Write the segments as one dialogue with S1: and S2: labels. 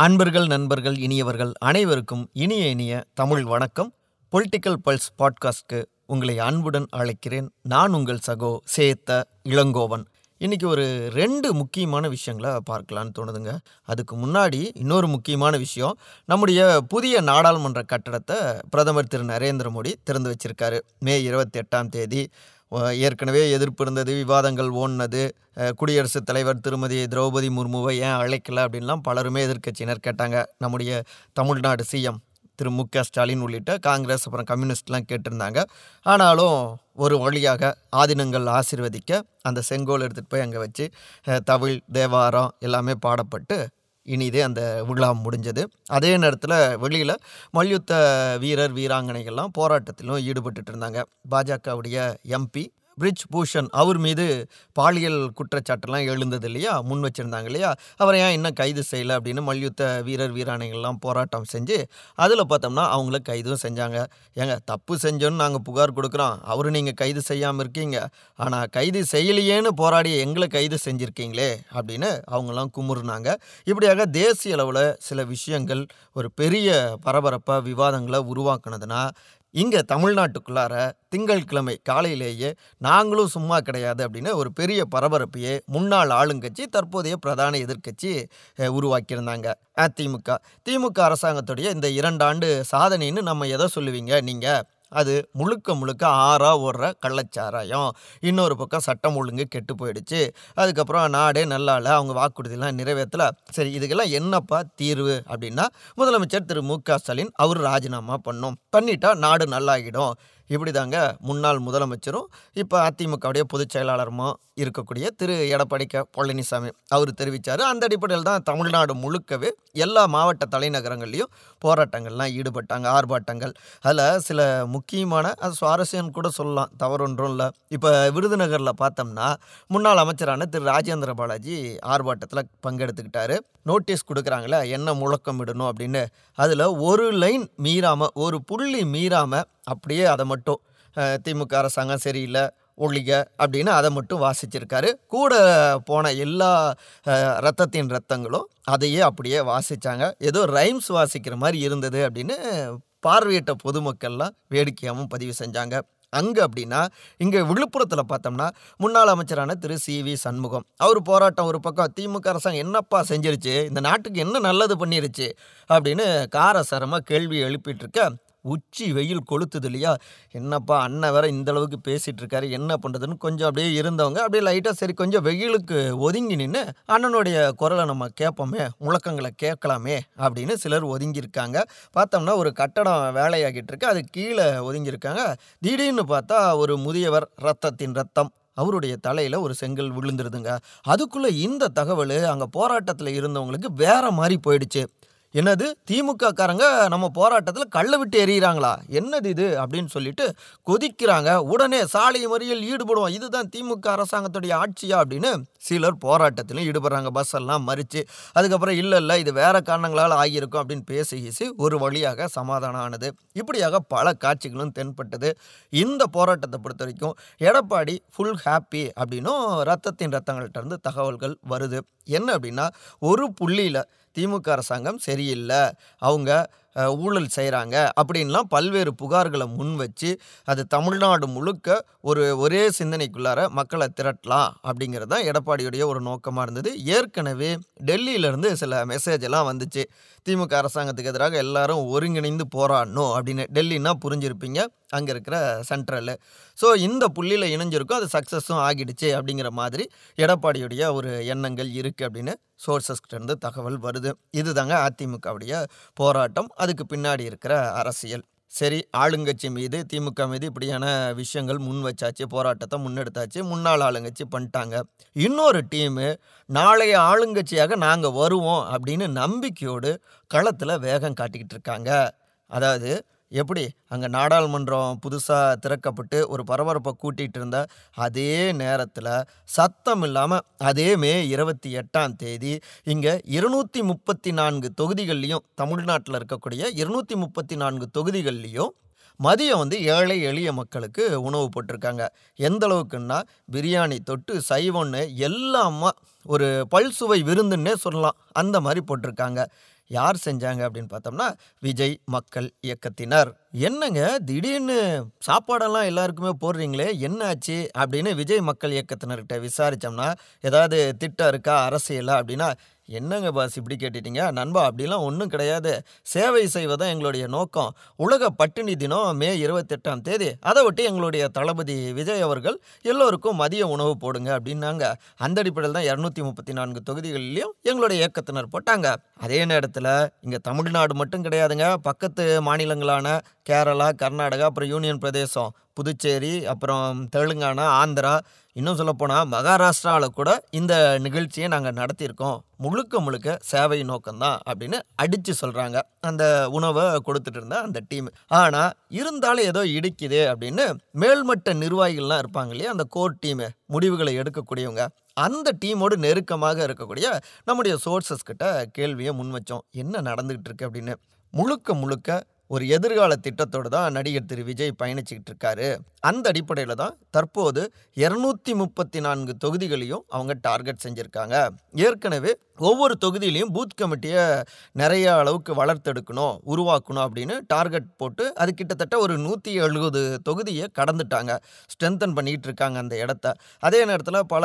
S1: அன்பர்கள் நண்பர்கள் இனியவர்கள் அனைவருக்கும் இனிய இனிய தமிழ் வணக்கம். பொலிட்டிக்கல் பல்ஸ் பாட்காஸ்ட்க்கு உங்களை அன்புடன் அழைக்கிறேன். நான் உங்கள் சகோ சேத்த இளங்கோவன். இன்றைக்கி ஒரு ரெண்டு முக்கியமான விஷயங்களை பார்க்கலான்னு தோணுதுங்க. அதுக்கு முன்னாடி இன்னொரு முக்கியமான விஷயம். நம்முடைய புதிய நாடாளுமன்ற கட்டடத்தை பிரதமர் திரு. நரேந்திர மோடி திறந்து வச்சிருக்காரு. மே இருபத்தி எட்டாம் தேதி. ஏற்கனவே எதிர்ப்பு இருந்தது விவாதங்கள் ஓடினது. குடியரசுத் தலைவர் திருமதி திரௌபதி முர்முவை ஏன் அழைக்கல அப்படின்லாம் பலருமே எதிர்க்கட்சியினர் கேட்டாங்க. நம்முடைய தமிழ்நாடு சிஎம் திரு மு க ஸ்டாலின் உள்ளிட்ட காங்கிரஸ் அப்புறம் கம்யூனிஸ்ட்லாம் கேட்டிருந்தாங்க. ஆனாலும் ஒரு வழியாக ஆதினங்கள் ஆசிர்வதிக்க அந்த செங்கோல் எடுத்துகிட்டு போய் அங்கே வச்சு தமிழ் தேவாரம் எல்லாமே பாடப்பட்டு இனிதே அந்த விழா முடிஞ்சது. அதே நேரத்தில் வெளியில் மல்யுத்த வீரர் வீராங்கனைகள்லாம் போராட்டத்திலும் ஈடுபட்டுட்டு இருந்தாங்க. பாஜகவுடைய எம்பி பிரிஜ் பூஷன் அவர் மீது பாலியல் குற்றச்சாட்டெல்லாம் எழுந்தது இல்லையா? முன் வச்சுருந்தாங்க இல்லையா? அவரை ஏன் இன்னும் கைது செய்யலை அப்படின்னு மல்யுத்த வீரர் வீராணைகள்லாம் போராட்டம் செஞ்சு அதில் பார்த்தோம்னா அவங்கள கைதும் செஞ்சாங்க. ஏங்க தப்பு செஞ்சோன்னு நாங்கள் புகார் கொடுக்குறோம். அவரு நீங்கள் கைது செய்யாமல் இருக்கீங்க. ஆனால் கைது செய்யலையேன்னு போராடி எங்களை கைது செஞ்சுருக்கீங்களே அப்படின்னு அவங்களாம் குமுறுனாங்க. இப்படியாக தேசிய அளவில் சில விஷயங்கள் ஒரு பெரிய பரபரப்பாக விவாதங்களை உருவாக்குனதுன்னா இங்கே தமிழ்நாட்டுக்குள்ளார திங்கட்கிழமை காலையிலேயே நாங்களும் சும்மா கிடையாது அப்படின்னு ஒரு பெரிய பரபரப்பையே முன்னாள் ஆளுங்கட்சி தற்போதைய பிரதான எதிர்க்கட்சி உருவாக்கியிருந்தாங்க. அதிமுக திமுக அரசாங்கத்துடைய இந்த இரண்டாண்டு சாதனைன்னு நம்ம எதை சொல்லுவீங்க? நீங்கள் அது முழுக்க முழுக்க ஆறாக ஓடுற கள்ளச்சாராயம். இன்னொரு பக்கம் சட்டம் ஒழுங்கு கெட்டு போயிடுச்சு. அதுக்கப்புறம் நாடே நல்லால அவங்க வாக்குறுதிலாம் நிறைவேற்றல சரி இதுக்கெல்லாம் என்னப்பா தீர்வு அப்படின்னா முதலமைச்சர் திரு மு க ஸ்டாலின் அவர் ராஜினாமா பண்ணோம். பண்ணிட்டா நாடு நல்லாகிடும். இப்படி தாங்க முன்னாள் முதலமைச்சரும் இப்போ அதிமுகவுடைய பொதுச் செயலாளருமா இருக்கக்கூடிய திரு. எடப்பாடி க. பழனிசாமி அவர் தெரிவித்தார் அந்த அடிப்படையில் தான் தமிழ்நாடு முழுக்கவே எல்லா மாவட்ட தலைநகரங்கள்லேயும் போராட்டங்கள்லாம் ஈடுபட்டாங்க ஆர்ப்பாட்டங்கள். அதில் சில முக்கியமான அது சுவாரஸ்யம்னு கூட சொல்லலாம் தவறொன்றும் இல்லை. இப்போ விருதுநகரில் பார்த்தோம்னா முன்னாள் அமைச்சரான திரு. ராஜேந்திர பாலாஜி ஆர்ப்பாட்டத்தில் பங்கெடுத்துக்கிட்டாரு. நோட்டீஸ் கொடுக்குறாங்களே என்ன முழக்கம் விடணும் அப்படின்னு. அதில் ஒரு லைன் மீறாமல் ஒரு புள்ளி மீறாமல் அப்படியே அதை மட்டும் மட்டும் திமுக அரசாங்கம் சரியில்லை ஒழிக அப்படின்னு அதை மட்டும் வாசிச்சிருக்காரு. கூட போன எல்லா ரத்தத்தின் ரத்தங்களும் அதையே அப்படியே வாசிச்சாங்க. ஏதோ ரைம்ஸ் வாசிக்கிற மாதிரி இருந்தது அப்படின்னு பார்வையிட்ட பொதுமக்கள்லாம் வேடிக்கையாகவும் பதிவு செஞ்சாங்க. அங்கே அப்படின்னா இங்கே விழுப்புரத்தில் பார்த்தோம்னா முன்னாள் அமைச்சரான திரு. சி. வி. சண்முகம். அவர் போராட்டம் ஒரு பக்கம் திமுக அரசாங்கம் என்னப்பா செஞ்சிருச்சு இந்த நாட்டுக்கு என்ன நல்லது பண்ணிருச்சு அப்படின்னு காரசாரமாக கேள்வி எழுப்பிட்டு இருக்க உச்சி வெயில் கொளுத்துது இல்லையா என்னப்பா அண்ணன் வேற இந்த அளவுக்கு பேசிட்டு இருக்காரு என்ன பண்ணுறதுன்னு கொஞ்சம் அப்படியே இருந்தவங்க அப்படியே லைட்டாக சரி கொஞ்சம் வெயிலுக்கு ஒதுங்கி நின்று அண்ணனுடைய குரலை நம்ம கேட்போமே முழக்கங்களை கேட்கலாமே அப்படின்னு சிலர் ஒதுங்கியிருக்காங்க. பார்த்தோம்னா ஒரு கட்டடம் வேலையாகிட்டு இருக்கு அது கீழே ஒதுங்கியிருக்காங்க. திடீர்னு பார்த்தா ஒரு முதியவர் ரத்தத்தின் ரத்தம் அவருடைய தலையில் ஒரு செங்கல் விழுந்துருதுங்க. அதுக்குள்ளே இந்த தகவல் அங்கே போராட்டத்தில் இருந்தவங்களுக்கு வேற மாதிரி போயிடுச்சு. என்னது? திமுக காரங்க நம்ம போராட்டத்தில் கள்ள விட்டு எறிகிறாங்களா என்னது இது? அப்படின்னு சொல்லிட்டு கொதிக்கிறாங்க. உடனே சாலை மறியல் ஈடுபடுவோம் இதுதான் திமுக அரசாங்கத்துடைய ஆட்சியா? அப்படின்னு சிலர் போராட்டத்திலும் ஈடுபடுறாங்க. பஸ் எல்லாம் மறித்து அதுக்கப்புறம் இல்லை இல்லை இது வேற காரணங்களால் ஆகியிருக்கும் அப்படின்னு பேசி பேசி ஒரு வழியாக சமாதானம் ஆனது. இப்படியாக பல காட்சிகளும் தென்பட்டது. இந்த போராட்டத்தை பொறுத்த வரைக்கும் எடப்பாடி ஃபுல் ஹாப்பி அப்படின்னும் ரத்தத்தின் ரத்தங்கள்ட்ட இருந்து தகவல்கள் வருது. என்ன அப்படின்னா ஒரு புள்ளியில் திமுக அரசாங்கம் சரியில்லை அவங்க ஊழல் செய்கிறாங்க அப்படின்லாம் பல்வேறு புகார்களை முன் வச்சு அது தமிழ்நாடு முழுக்க ஒரு ஒரே சிந்தனைக்குள்ளார மக்களை திரட்டலாம் அப்படிங்கிறது தான் எடப்பாடியுடைய ஒரு நோக்கமாக இருந்தது. ஏற்கனவே டெல்லியிலேருந்து சில மெசேஜ் எல்லாம் வந்துச்சு. திமுக அரசாங்கத்துக்கு எதிராக எல்லாரும் ஒருங்கிணைந்து போராடணும் அப்படின்னு டெல்லின்னா புரிஞ்சிருப்பீங்க. அங்கே இருக்கிற சென்ட்ரலு ஸோ இந்த புள்ளியில் இணைஞ்சிருக்கும். அது சக்ஸஸும் ஆகிடுச்சு அப்படிங்கிற மாதிரி எடப்பாடியுடைய ஒரு எண்ணங்கள் இருக்குது அப்படின்னு சோர்சஸ்கிட்டேருந்து தகவல் வருது. இதுதாங்க அதிமுகவுடைய போராட்டம். அதுக்கு பின்னாடி இருக்கிற அரசியல். சரி ஆளுங்கட்சி மீது திமுக மீது இப்படியான விஷயங்கள் முன் வச்சாச்சு போராட்டத்தை முன்னெடுத்தாச்சு முன்னாள் ஆளுங்கட்சி பண்ணிட்டாங்க. இன்னொரு டீமு நாளைய ஆளுங்கட்சியாக நாங்கள் வருவோம் அப்படின்னு நம்பிக்கையோடு களத்தில் வேகம் காட்டிக்கிட்டு இருக்காங்க. அதாவது எப்படி? அங்கே நாடாளுமன்றம் புதுசாக திறக்கப்பட்டு ஒரு பரபரப்பை கூட்டிகிட்டு இருந்த அதே நேரத்தில் சத்தம் இல்லாமல் அதே மே இருபத்தி எட்டாம் தேதி இங்கே இருநூற்றி முப்பத்தி நான்கு தொகுதிகள்லையும் தமிழ்நாட்டில் இருக்கக்கூடிய இருநூற்றி முப்பத்தி நான்கு தொகுதிகள்லையும் மதியம் வந்து ஏழை எளிய மக்களுக்கு உணவு போட்டிருக்காங்க. எந்த அளவுக்குன்னா பிரியாணி தொட்டு சைவம்னு எல்லாமா ஒரு பல்சுவை விருந்துன்னே சொல்லலாம். அந்த மாதிரி போட்டிருக்காங்க. யார் செஞ்சாங்க அப்படின்னு பார்த்தோம்னா விஜய் மக்கள் இயக்கத்தினர். என்னங்க திடீர்னு சாப்பாடெல்லாம் எல்லாருக்குமே போடுறீங்களே என்ன ஆச்சு அப்படின்னு விஜய் மக்கள் இயக்கத்தினர்கிட்ட விசாரித்தோம்னா ஏதாவது திட்டம் இருக்கா அரசியலா அப்படின்னா என்னங்க பாஸ் இப்படி கேட்டுட்டீங்க? நண்பா அப்படிலாம் ஒன்றும் கிடையாது. சேவை செய்வதான் எங்களுடைய நோக்கம். உலக பட்டினி தினம் மே இருபத்தெட்டாம் தேதி. அதை ஒட்டி எங்களுடைய தளபதி விஜய் அவர்கள் எல்லோருக்கும் மதிய உணவு போடுங்க அப்படின்னாங்க. அந்த அடிப்படையில் தான் இரநூத்தி முப்பத்தி நான்கு தொகுதிகளிலையும் எங்களுடைய இயக்கத்தினர் போட்டாங்க. அதே நேரத்தில் இங்கே தமிழ்நாடு மட்டும் கிடையாதுங்க. பக்கத்து மாநிலங்களான கேரளா கர்நாடகா அப்புறம் யூனியன் பிரதேசம் புதுச்சேரி அப்புறம் தெலுங்கானா ஆந்திரா இன்னும் சொல்லப்போனால் மகாராஷ்டிராவில் கூட இந்த நிகழ்ச்சியை நாங்கள் நடத்தியிருக்கோம். முழுக்க முழுக்க சேவை நோக்கம்தான் அப்படின்னு அடித்து சொல்கிறாங்க அந்த உணவை கொடுத்துட்டு இருந்த அந்த டீம். ஆனால் இருந்தாலும் ஏதோ இடிக்குது அப்படின்னு மேல்மட்ட நிர்வாகிகள்லாம் இருப்பாங்க இல்லையா அந்த கோர் டீமு முடிவுகளை எடுக்கக்கூடியவங்க. அந்த டீமோடு நெருக்கமாக இருக்கக்கூடிய நம்முடைய சோர்சஸ் கிட்ட கேள்வியை முன் வச்சோம் என்ன நடந்துகிட்டு இருக்கு அப்படின்னு. முழுக்க முழுக்க ஒரு எதிர்கால திட்டத்தோடு தான் நடிகர் திரு. விஜய் பயணிச்சுக்கிட்டு இருக்காரு அந்த அடிப்படையில் தான் தற்போது இரநூத்தி முப்பத்தி நான்கு தொகுதிகளையும் அவங்க டார்கெட் செஞ்சுருக்காங்க. ஏற்கனவே ஒவ்வொரு தொகுதியிலையும் பூத் கமிட்டியை நிறைய அளவுக்கு வளர்த்தெடுக்கணும் உருவாக்கணும் அப்படின்னு டார்கெட் போட்டு அது கிட்டத்தட்ட ஒரு நூற்றி எழுபது தொகுதியை கடந்துட்டாங்க. ஸ்ட்ரென்தன் பண்ணிக்கிட்டு இருக்காங்க அந்த இடத்த. அதே நேரத்தில் பல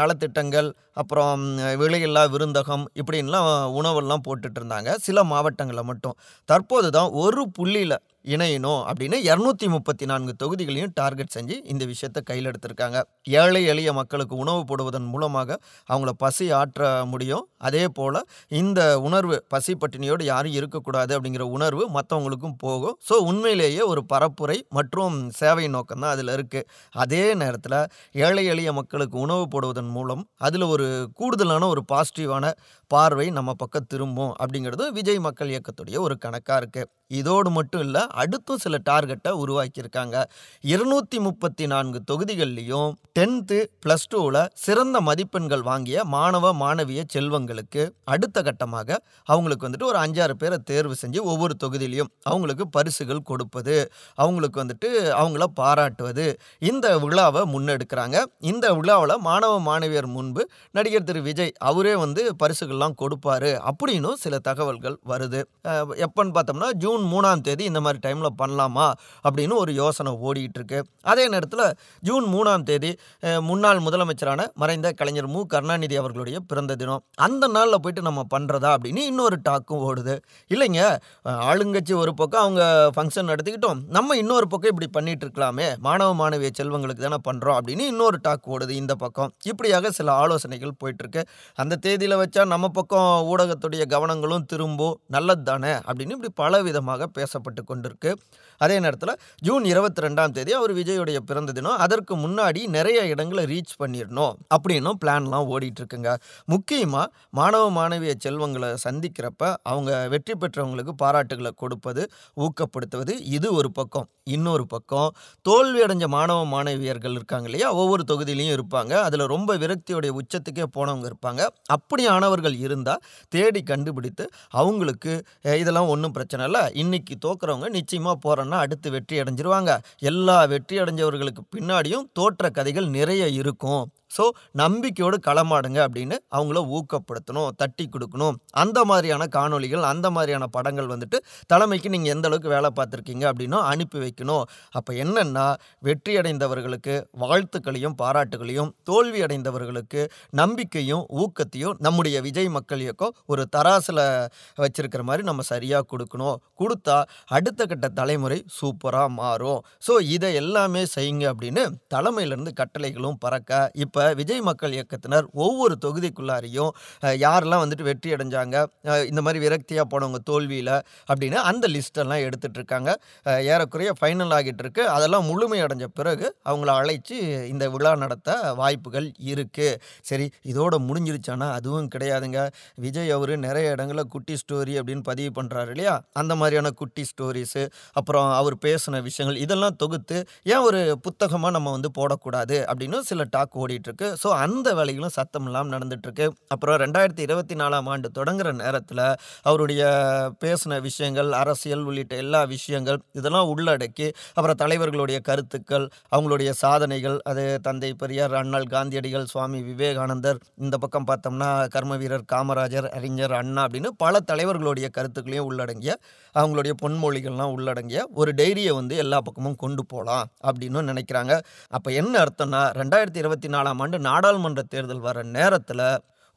S1: நலத்திட்டங்கள் அப்புறம் விலையில்லா விருந்தகம் இப்படின்லாம் உணவெல்லாம் போட்டுட்டு இருந்தாங்க. சில மாவட்டங்களில் மட்டும். தற்போது தான் ஒரு ஒரு புள்ளியில் இணையணும் அப்படின்னு இரநூத்தி முப்பத்தி நான்கு தொகுதிகளையும் டார்கெட் செஞ்சு இந்த விஷயத்தை கையில் எடுத்திருக்காங்க. ஏழை எளிய மக்களுக்கு உணவு போடுவதன் மூலமாக அவங்கள பசி ஆற்ற முடியும். அதே போல் இந்த உணர்வு பசி பட்டினியோடு யாரும் இருக்கக்கூடாது அப்படிங்கிற உணர்வு மற்றவங்களுக்கும் போகும். ஸோ உண்மையிலேயே ஒரு பரப்புரை மற்றும் சேவை நோக்கம் தான் அதில் இருக்குது அதே நேரத்தில் ஏழை எளிய மக்களுக்கு உணவு போடுவதன் மூலம் அதில் ஒரு கூடுதலான ஒரு பாசிட்டிவான பார்வை நம்ம பக்கம் திரும்பும் அப்படிங்கிறது விஜய் மக்கள் இயக்கத்துடைய ஒரு கணக்காக இருக்குது இதோடு மட்டும் இல்லை அடுத்தும் சில டார்கெட்டை உருவாக்கியிருக்காங்க. இருநூற்றி முப்பத்தி நான்கு தொகுதிகள்லையும் டென்த்து ப்ளஸ் டூவில் சிறந்த மதிப்பெண்கள் வாங்கிய மாணவ மாணவிய செல்வங்களுக்கு அடுத்த கட்டமாக அவங்களுக்கு வந்துட்டு ஒரு அஞ்சாறு பேரை தேர்வு செஞ்சு ஒவ்வொரு தொகுதியிலையும் அவங்களுக்கு பரிசுகள் கொடுப்பது அவங்களுக்கு வந்துட்டு அவங்கள பாராட்டுவது இந்த விழாவை முன்னெடுக்கிறாங்க. இந்த விழாவில் மாணவ மாணவியர் முன்பு நடிகர் திரு விஜய் அவரே வந்து பரிசுகள்லாம் கொடுப்பாரு அப்படின்னும் சில தகவல்கள் வருது. எப்போன்னு பார்த்தோம்னா ஜூன் மூணாம் தேதி இந்த மாதிரி டைமில் பண்ணலாமா அப்படின்னு ஒரு யோசனை ஓடிட்டு இருக்கு அதே நேரத்தில் ஜூன் மூணாம் தேதி முன்னாள் முதலமைச்சரான மறைந்த கலைஞர் மு. கருணாநிதி அவர்களுடைய பிறந்த தினம். அந்த நாளில் போயிட்டு நம்ம பண்ணுறதா அப்படின்னு இன்னொரு டாக்கும் ஓடுது. இல்லைங்க ஆளுங்கட்சி ஒரு பக்கம் அவங்க ஃபங்க்ஷன் நடத்திக்கிட்டோம். நம்ம இன்னொரு பக்கம் இப்படி பண்ணிட்டு இருக்கலாமே மாணவ மாணவிய செல்வங்களுக்கு தானே பண்ணுறோம் அப்படின்னு இன்னொரு டாக் ஓடுது இந்த பக்கம். இப்படியாக சில ஆலோசனைகள் போயிட்டுருக்கு. அந்த தேதியில் வச்சா நம்ம பக்கம் ஊடகத்துடைய கவனங்களும் திரும்பும். நல்லது தானே அப்படின்னு இப்படி பல விதமாக பேசப்பட்டு கொண்டிருக்கு. செய்வதற்கு அதே நேரத்தில் ஜூன் இருபத்தி ரெண்டாம் தேதி அவர் விஜயோடைய பிறந்த தினம். அதற்கு முன்னாடி நிறைய இடங்களை ரீச் பண்ணிடணும் அப்படின்னும் பிளான்லாம் ஓடிட்டுருக்குங்க. முக்கியமாக மாணவ மாணவிய செல்வங்களை சந்திக்கிறப்ப அவங்க வெற்றி பெற்றவங்களுக்கு பாராட்டுகளை கொடுப்பது ஊக்கப்படுத்துவது இது ஒரு பக்கம். இன்னொரு பக்கம் தோல்வி அடைஞ்ச மாணவ மாணவியர்கள் இருக்காங்க இல்லையா? ஒவ்வொரு தொகுதியிலையும் இருப்பாங்க. அதில் ரொம்ப விரக்தியுடைய உச்சத்துக்கே போனவங்க இருப்பாங்க. அப்படியானவர்கள் இருந்தால் தேடி கண்டுபிடித்து அவங்களுக்கு இதெல்லாம் ஒன்றும் பிரச்சனை இல்லை. இன்னைக்கு தோக்குறவங்க நிச்சயமாக போகிறோன்னா அடுத்து வெற்றி அடைஞ்சிருவாங்க. எல்லா வெற்றி அடைஞ்சவர்களுக்கு பின்னாடியும் தோற்ற கதைகள் நிறைய இருக்கும். ஸோ நம்பிக்கையோடு களமாடுங்க அப்படின்னு அவங்கள ஊக்கப்படுத்தணும் தட்டி கொடுக்கணும். அந்த மாதிரியான காணொலிகள் அந்த மாதிரியான படங்கள் வந்துட்டு தலைமைக்கு நீங்கள் எந்த அளவுக்கு வேலை பார்த்துருக்கீங்க அப்படின்னும் அனுப்பி வைக்கணும். அப்போ என்னென்னா வெற்றியடைந்தவர்களுக்கு வாழ்த்துக்களையும் பாராட்டுகளையும் தோல்வி அடைந்தவர்களுக்கு நம்பிக்கையும் ஊக்கத்தையும் நம்முடைய விஜய் மக்கள் இயக்கம் ஒரு தராசில் வச்சிருக்கிற மாதிரி நம்ம சரியாக கொடுக்கணும். கொடுத்தா அடுத்த கட்ட தலைமுறை சூப்பராக மாறும். ஸோ இதை எல்லாமே செய்யுங்க அப்படின்னு தலைமையிலேருந்து கட்டளைகளும் பறக்க இப்போ விஜய் மக்கள் இயக்கத்தினர் ஒவ்வொரு தொகுதிக்குள்ளாரையும் யாரெல்லாம் வந்துட்டு வெற்றி அடைஞ்சாங்க இந்த மாதிரி விரக்தியாக போனவங்க தோல்வியில் அப்படின்னு அந்த லிஸ்டெல்லாம் எடுத்துகிட்ருக்காங்க ஏறக்குறைய ஃபைனல் ஆகிட்டு இருக்கு. அதெல்லாம் முழுமையடைஞ்ச பிறகு அவங்கள அழைச்சி இந்த விழா நடத்த வாய்ப்புகள் இருக்குது சரி இதோட முடிஞ்சிருச்சானா அதுவும் கிடையாதுங்க. விஜய் அவர் நிறைய இடங்களில் குட்டி ஸ்டோரி அப்படின்னு பதிவு பண்ணுறாரு இல்லையா? அந்த மாதிரியான குட்டி ஸ்டோரிஸு அப்புறம் அவர் பேசின விஷயங்கள் இதெல்லாம் தொகுத்து ஏன் ஒரு புத்தகமாக நம்ம வந்து போடக்கூடாது அப்படின்னு சில டாக் இருக்கு. ஸோ அந்த வேலைகளும் சத்தம் இல்லாமல் நடந்துட்டுருக்கு. அப்புறம் ரெண்டாயிரத்தி இருபத்தி நாலாம் ஆண்டு தொடங்குற நேரத்தில் அவருடைய பேசின விஷயங்கள் அரசியல் உள்ளிட்ட எல்லா விஷயங்கள் இதெல்லாம் உள்ளடக்கி அப்புறம் தலைவர்களுடைய கருத்துக்கள் அவங்களுடைய சாதனைகள் அது தந்தை பெரியார் அண்ணல் காந்தியடிகள் சுவாமி விவேகானந்தர் இந்த பக்கம் பார்த்தோம்னா கர்ம வீரர் காமராஜர் அறிஞர் அண்ணா அப்படின்னு பல தலைவர்களுடைய கருத்துக்களையும் உள்ளடங்கிய அவங்களுடைய பொன்மொழிகள்லாம் உள்ளடங்கிய ஒரு டைரியை வந்து எல்லா பக்கமும் கொண்டு போகலாம் அப்படின்னு நினைக்கிறாங்க. அப்போ என்ன அர்த்தம்னா ரெண்டாயிரத்தி இருபத்தி நாலாம் ஆண்டு நாடாளுமன்ற தேர்தல் வர நேரத்தில்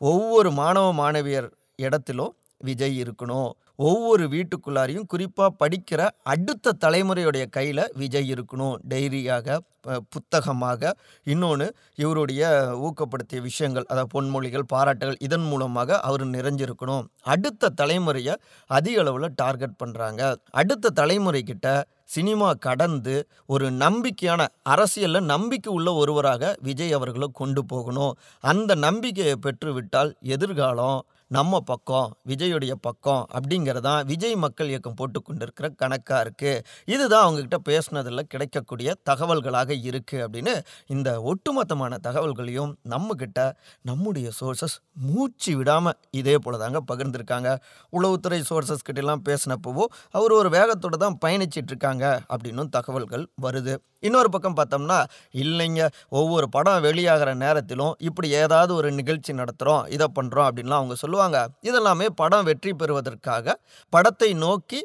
S1: ஒவ்வொரு மாணவ மாணவியர் இடத்திலும் விஜய் இருக்கணும். ஒவ்வொரு வீட்டுக்குள்ளாரையும் குறிப்பாக படிக்கிற அடுத்த தலைமுறையுடைய கையில் விஜய் இருக்கணும். டைரியாக புத்தகமாக. இன்னொன்று இவருடைய ஊக்கப்படுத்திய விஷயங்கள் அதாவது பொன்மொழிகள் பாராட்டுகள் இதன் மூலமாக அவர் நிறைஞ்சிருக்கணும். அடுத்த தலைமுறையை அதிக அளவில் டார்கெட் பண்ணுறாங்க அடுத்த தலைமுறைக்கிட்ட சினிமா கடந்து ஒரு நம்பிக்கையான அரசியலில் நம்பிக்கை உள்ள ஒருவராக விஜய் அவர்களை கொண்டு போகணும். அந்த நம்பிக்கையை பெற்றுவிட்டால் எதிர்காலம் நம்ம பக்கம் விஜயுடைய பக்கம் அப்படிங்கிறதான் விஜய் மக்கள் இயக்கம் போட்டு கொண்டிருக்கிற கணக்காக இருக்குது இதுதான் அவங்கக்கிட்ட பேசுனதில் கிடைக்கக்கூடிய தகவல்களாக இருக்குது அப்படின்னு இந்த ஒட்டுமொத்தமான தகவல்களையும் நம்மக்கிட்ட நம்முடைய சோர்சஸ் மூச்சு விடாமல் இதே போல தாங்க பகிர்ந்திருக்காங்க. உளவுத்துறை சோர்சஸ் கிட்டலாம் பேசினப்போவோ அவர் ஒரு வேகத்தோடு தான் பயணிச்சிட்டு இருக்காங்க அப்படின்னும் தகவல்கள் வருது. இன்னொரு பக்கம் பார்த்தோம்னா இல்லைங்க ஒவ்வொரு படம் வெளியாகிற நேரத்திலும் இப்படி ஏதாவது ஒரு நிகழ்ச்சி நடத்துகிறோம் இதை பண்ணுறோம் அப்படின்லாம் அவங்க சொல்லுவாங்க. இதெல்லாமே படம் வெற்றி பெறுவதற்காக படத்தை நோக்கி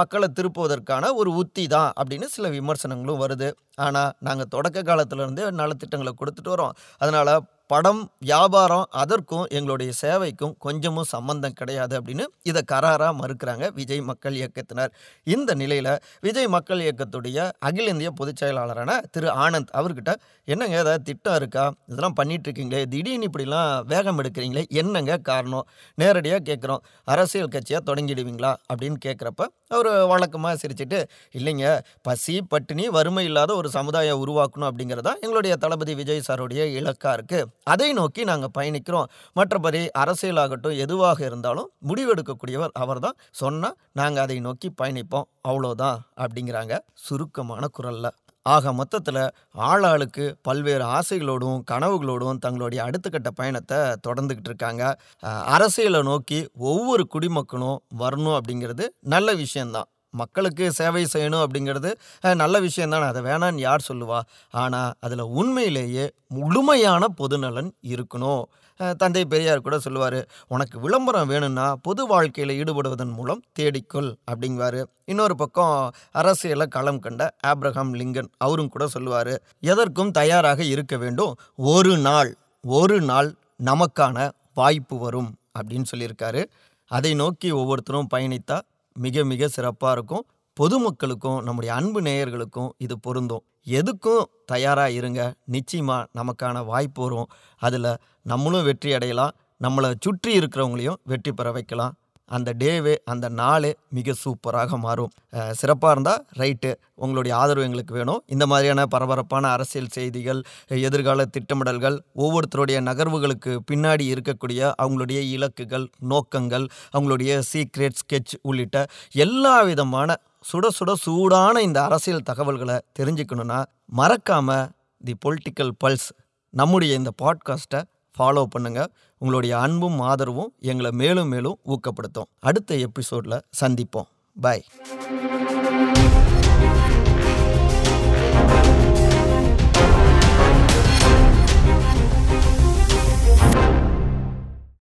S1: மக்களை திருப்புவதற்கான ஒரு உத்தி தான் அப்படின்னு சில விமர்சனங்களும் வருது. ஆனால் நாங்கள் தொடக்க காலத்திலேருந்தே நலத்திட்டங்களை கொடுத்துட்டு வரோம். அதனால் படம் வியாபாரம் அதற்கும் எங்களுடைய சேவைக்கும் கொஞ்சமும் சம்பந்தம் கிடையாது அப்படின்னு இதை கராராக மறுக்கிறாங்க விஜய் மக்கள் இயக்கத்தினர். இந்த நிலையில் விஜய் மக்கள் இயக்கத்துடைய அகில இந்திய பொதுச் செயலாளரான திரு ஆனந்த் அவர்கிட்ட என்னங்க ஏதாவது திட்டம் இருக்கா? இதெல்லாம் பண்ணிட்டு இருக்கீங்களே திடீர்னு இப்படிலாம் வேகம் எடுக்கிறீங்களே என்னங்க காரணம்? நேரடியாக கேட்குறோம் அரசியல் கட்சியாக தொடங்கிடுவீங்களா? அப்படின்னு கேட்குறப்ப அவர் வழக்கமாக சிரிச்சுட்டு இல்லைங்க பசி பட்டினி வறுமை இல்லாத ஒரு சமுதாயம் உருவாக்கணும் அப்படிங்கிறதா எங்களுடைய தளபதி விஜய் சாருடைய இலக்காக இருக்குது அதை நோக்கி நாங்கள் பயணிக்கிறோம். மற்றபடி அரசியலாகட்டும் எதுவாக இருந்தாலும் முடிவெடுக்கக்கூடியவர் அவர்தான். சொன்னால் நாங்கள் அதை நோக்கி பயணிப்போம். அவ்வளோதான் அப்படிங்கிறாங்க சுருக்கமான குரலில். ஆக மொத்தத்தில் ஆளாளுக்கு பல்வேறு ஆசைகளோடும் கனவுகளோடும் தங்களுடைய அடுத்த கட்ட பயணத்தை தொடர்ந்துக்கிட்டு இருக்காங்க. அரசியலை நோக்கி ஒவ்வொரு குடிமக்களும் வரணும் அப்படிங்கிறது நல்ல விஷயந்தான் மக்களுக்கு சேவை செய்யணும் அப்படிங்கிறது நல்ல விஷயம் தானே அதை வேணான்னு யார் சொல்லுவா? ஆனால் அதில் உண்மையிலேயே முழுமையான பொதுநலன் இருக்கணும். தந்தை பெரியார் கூட சொல்லுவார் உனக்கு விளம்பரம் வேணும்னா பொது வாழ்க்கையில் ஈடுபடுவதன் மூலம் தேடிக்கொள் அப்படிங்குவார். இன்னொரு பக்கம் அரசியலை களம் கண்ட ஆப்ரஹாம் லிங்கன் அவரும் கூட சொல்லுவார் எதற்கும் தயாராக இருக்க வேண்டும். ஒரு நாள் ஒரு நாள் நமக்கான வாய்ப்பு வரும் அப்படின்னு சொல்லியிருக்காரு. அதை நோக்கி ஒவ்வொருத்தரும் பயணித்தா மிக மிக சிறப்பாக இருக்கும். பொதுமக்களுக்கும் நம்முடைய அன்பு நேயர்களுக்கும் இது பொருந்தும். எதுக்கும் தயாராக இருங்க. நிச்சயமாக நமக்கான வாய்ப்பு வரும். அதில் நம்மளும் வெற்றி அடையலாம். நம்மளை சுற்றி இருக்கிறவங்களையும் வெற்றி பெற வைக்கலாம். அந்த டேவே அந்த நாளே மிக சூப்பராக மாறும். சிறப்பாக இருந்தால் ரைட்டு. உங்களுடைய ஆதரவு எங்களுக்கு வேணும். இந்த மாதிரியான பரபரப்பான அரசியல் செய்திகள் எதிர்கால திட்டமிடல்கள் ஒவ்வொருத்தருடைய நகர்வுகளுக்கு பின்னாடி இருக்கக்கூடிய அவங்களுடைய இலக்குகள் நோக்கங்கள் அவங்களுடைய சீக்ரெட் ஸ்கெட்ச் உள்ளிட்ட எல்லா விதமான சுட சுட சூடான இந்த அரசியல் தகவல்களை தெரிஞ்சுக்கணுன்னா மறக்காமல் தி பொலிட்டிக்கல் பல்ஸ் நம்முடைய இந்த பாட்காஸ்ட்டை ஃபாலோ பண்ணுங்கள் உங்களுடைய அன்பும் ஆதரவும் எங்களை மேலும் மேலும் ஊக்கப்படுத்தும். அடுத்த எபிசோடில் சந்திப்போம். பாய்